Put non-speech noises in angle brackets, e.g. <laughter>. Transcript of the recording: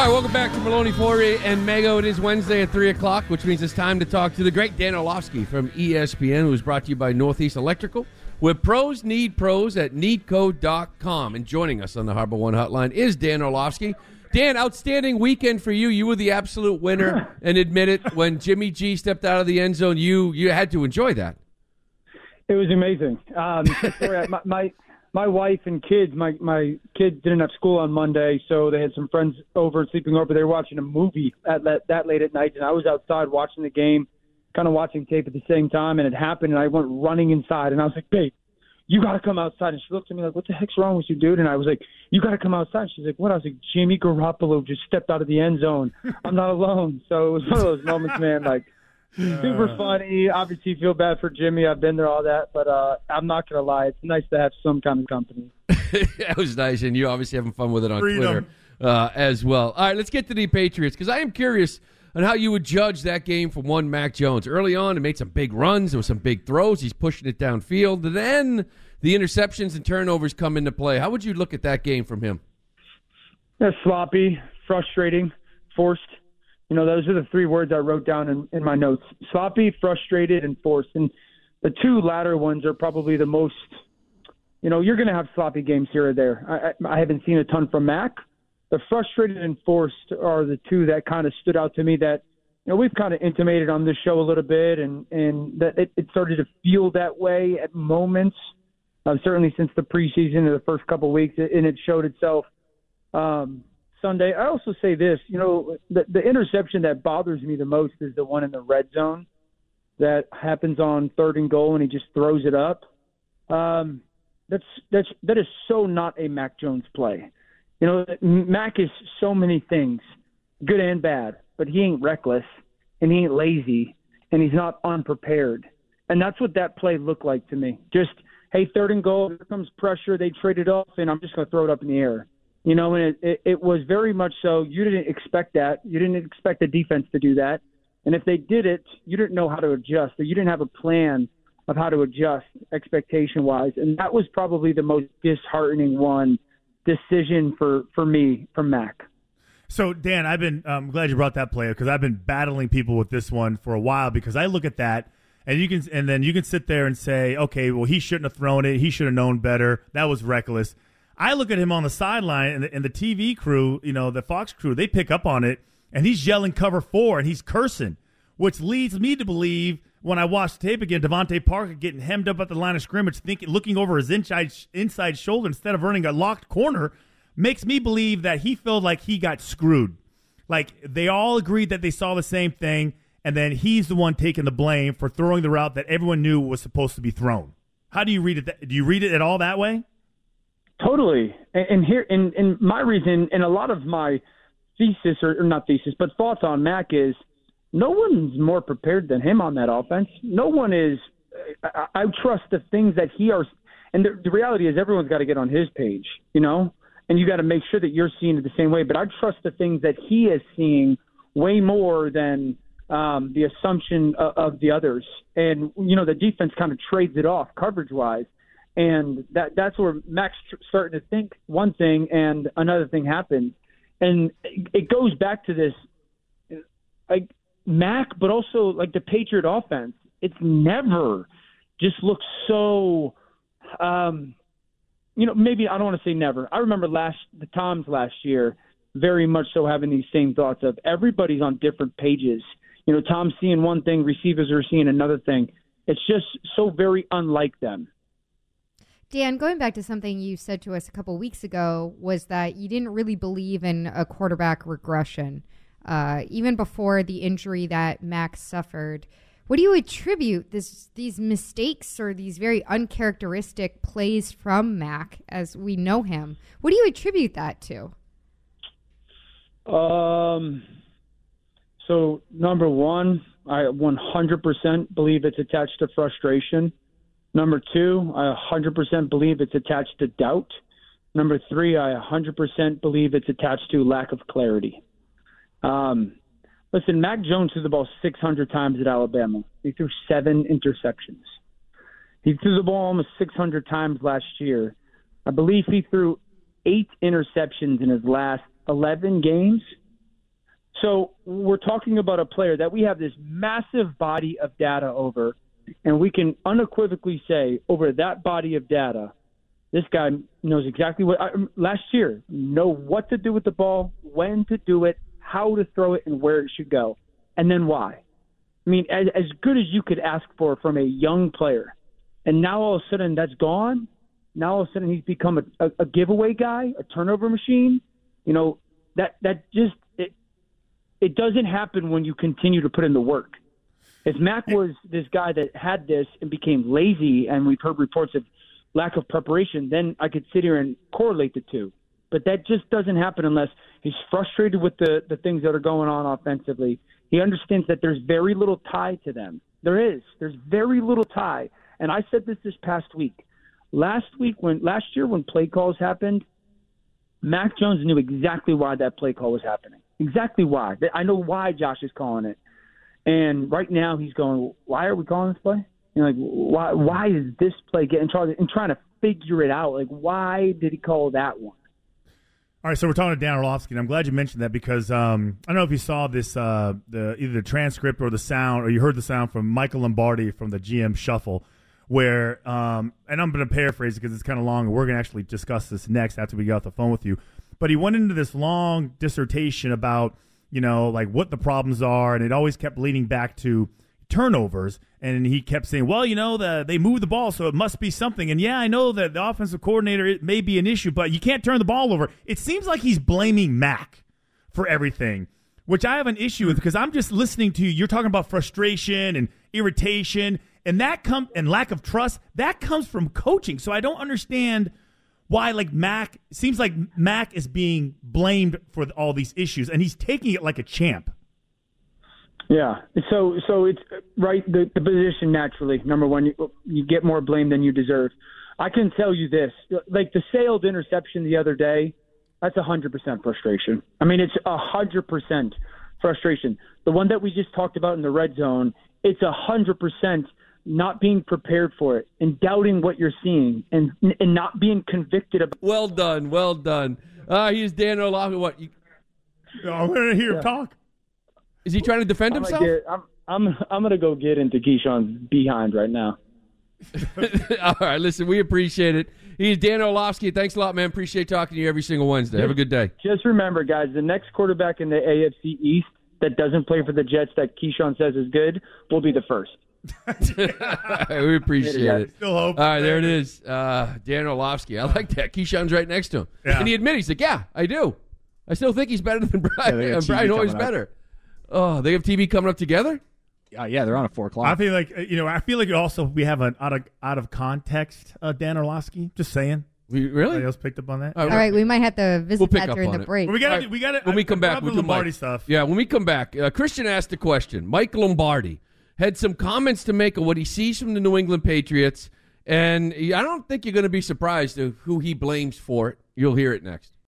All right, welcome back to Merloni Fauria and Mego. It is Wednesday at 3 o'clock, which means it's time to talk to the great Dan Orlovsky from ESPN, who is brought to you by Northeast Electrical. Where pros need pros at needco.com. And joining us on the Harbor One hotline is Dan Orlovsky. Dan, outstanding weekend for you. You were the absolute winner, <laughs> and admit it, when Jimmy G stepped out of the end zone, you you had to enjoy that. It was amazing. Um, <laughs> sorry, my, my my wife and kids. My my kids didn't have school on Monday, so they had some friends over sleeping over. They were watching a movie at that, that late at night, and I was outside watching the game, kind of watching tape at the same time. And it happened, and I went running inside, and I was like, "Babe, you got to come outside." And she looked at me like, "What the heck's wrong with you, dude?" And I was like, "You got to come outside." She's like, "What?" I was like, "Jimmy Garoppolo just stepped out of the end zone. I'm not alone." So it was one of those moments, man. Like <laughs> super funny. Obviously, feel bad for Jimmy. I've been there, all that, but uh, I'm not gonna lie. It's nice to have some kind of company. <laughs> that was nice, and you obviously having fun with it on Freedom. Twitter uh, as well. All right, let's get to the Patriots because I am curious on how you would judge that game from one Mac Jones. Early on, he made some big runs. There were some big throws. He's pushing it downfield. Then the interceptions and turnovers come into play. How would you look at that game from him? Yeah, sloppy, frustrating, forced. You know, those are the three words I wrote down in, in my notes: sloppy, frustrated, and forced. And the two latter ones are probably the most. You know, you're going to have sloppy games here or there. I, I, haven't seen a ton from Mac. The frustrated and forced are the two that kind of stood out to me. That you know we've kind of intimated on this show a little bit, and and that it, it started to feel that way at moments. Uh, certainly since the preseason or the first couple of weeks, and it showed itself um, Sunday. I also say this, you know, the, the interception that bothers me the most is the one in the red zone that happens on third and goal, and he just throws it up. Um, that's that's that is so not a Mac Jones play. You know, Mac is so many things, good and bad, but he ain't reckless and he ain't lazy and he's not unprepared. And that's what that play looked like to me. Just, hey, third and goal, here comes pressure. They traded off, and I'm just going to throw it up in the air. You know, and it, it, it was very much so. You didn't expect that. You didn't expect the defense to do that. And if they did it, you didn't know how to adjust, or you didn't have a plan of how to adjust expectation wise. And that was probably the most disheartening one decision for, for me from Mac. So Dan, I've been I'm glad you brought that player because I've been battling people with this one for a while because I look at that and you can and then you can sit there and say, okay, well he shouldn't have thrown it, he should have known better, that was reckless. I look at him on the sideline and the, and the TV crew, you know, the Fox crew, they pick up on it and he's yelling cover four and he's cursing, which leads me to believe when I watch the tape again, DeVante Parker getting hemmed up at the line of scrimmage, thinking, looking over his inside inside shoulder instead of earning a locked corner, makes me believe that he felt like he got screwed. Like they all agreed that they saw the same thing, and then he's the one taking the blame for throwing the route that everyone knew was supposed to be thrown. How do you read it? Do you read it at all that way? Totally. And, and here, and, and my reason, and a lot of my thesis, or, or not thesis, but thoughts on Mac is no one's more prepared than him on that offense. No one is. I, I trust the things that he are, and the, the reality is everyone's got to get on his page, you know, and you got to make sure that you're seeing it the same way. But I trust the things that he is seeing way more than um, the assumption of, of the others. And you know, the defense kind of trades it off coverage wise and that that's where tr- starting to think one thing and another thing happens, and it goes back to this, like Mac, but also like the Patriot offense. It's never just looks so, um, you know, maybe I don't want to say never. I remember last the Toms last year very much so having these same thoughts of everybody's on different pages. You know, Tom's seeing one thing, receivers are seeing another thing. It's just so very unlike them. Dan, going back to something you said to us a couple weeks ago, was that you didn't really believe in a quarterback regression, uh, even before the injury that Max suffered. What do you attribute this these mistakes or these very uncharacteristic plays from Mac as we know him? What do you attribute that to? Um. So number one, I 100% believe it's attached to frustration. Number two, I 100% believe it's attached to doubt. Number three, I 100% believe it's attached to lack of clarity. Um, listen, Mac Jones threw the ball 600 times at Alabama. He threw seven interceptions. He threw the ball almost 600 times last year. I believe he threw eight interceptions in his last 11 games. So we're talking about a player that we have this massive body of data over, and we can unequivocally say over that body of data, this guy knows exactly what. I, last year, know what to do with the ball, when to do it, how to throw it, and where it should go, and then why. I mean, as, as good as you could ask for from a young player, and now all of a sudden that's gone. Now all of a sudden he's become a, a, a giveaway guy, a turnover machine. You know that that just it it doesn't happen when you continue to put in the work. If Mac was this guy that had this and became lazy, and we've heard reports of lack of preparation, then I could sit here and correlate the two. But that just doesn't happen unless he's frustrated with the, the things that are going on offensively. He understands that there's very little tie to them. There is. There's very little tie. And I said this this past week. Last week, when last year when play calls happened, Mac Jones knew exactly why that play call was happening. Exactly why. I know why Josh is calling it. And right now he's going, why are we calling this play? You know, like why why is this play getting charged and trying to figure it out? Like why did he call that one? All right, so we're talking to Dan Orlovsky, and I'm glad you mentioned that because um, I don't know if you saw this, uh, the either the transcript or the sound, or you heard the sound from Michael Lombardi from the GM Shuffle, where, um, and I'm going to paraphrase because it's kind of long, and we're going to actually discuss this next after we get off the phone with you. But he went into this long dissertation about, you know, like what the problems are, and it always kept leading back to turnovers. And he kept saying, well, you know, the, they move the ball, so it must be something. And yeah, I know that the offensive coordinator it may be an issue, but you can't turn the ball over. It seems like he's blaming Mac for everything, which I have an issue with because I'm just listening to you. You're talking about frustration and irritation, and that come and lack of trust. That comes from coaching. So I don't understand why like Mac seems like Mac is being blamed for all these issues, and he's taking it like a champ. Yeah. So so it's right the, the position naturally. Number one, you, you get more blame than you deserve. I can tell you this, like the sailed interception the other day, that's a hundred percent frustration. I mean, it's a hundred percent frustration. The one that we just talked about in the red zone, it's a hundred percent not being prepared for it and doubting what you're seeing and and not being convicted about. Well done, well done. Uh, he's Dan Orlovsky. What? You, I'm going to hear him talk. is he trying to defend I'm himself? get, I'm, I'm I'm gonna go get into Keyshawn's behind right now. <laughs> All right, listen, we appreciate it. He's Dan Orlovsky. Thanks a lot, man. Appreciate talking to you every single Wednesday. Have a good day. Just remember, guys, the next quarterback in the AFC East that doesn't play for the Jets that Keyshawn says is good will be the first. <laughs> we appreciate Later, it. Still hope. All right, there it is. Uh, Dan Orlovsky. I like that. Keyshawn's right next to him. Yeah. And he admitted, he's like, yeah, I do. I still think he's better than <laughs> Brian. they got and Brian always coming up. better. Oh, they have TV coming up together? Uh, yeah, they're on at four o'clock. I feel like uh, you know. I feel like also we have an out of out of context uh, Dan Orlovsky. Just saying. We, really? Anybody else picked up on that? All All right, we might have to visit We'll pick that up during on the it. break. Well, we got All to. We got to. When we come back, we'll the do Lombardi Mike. stuff. Yeah, when we come back, uh, Christian asked a question. Mike Lombardi had some comments to make of what he sees from the New England Patriots, and I don't think you're going to be surprised of who he blames for it. You'll hear it next.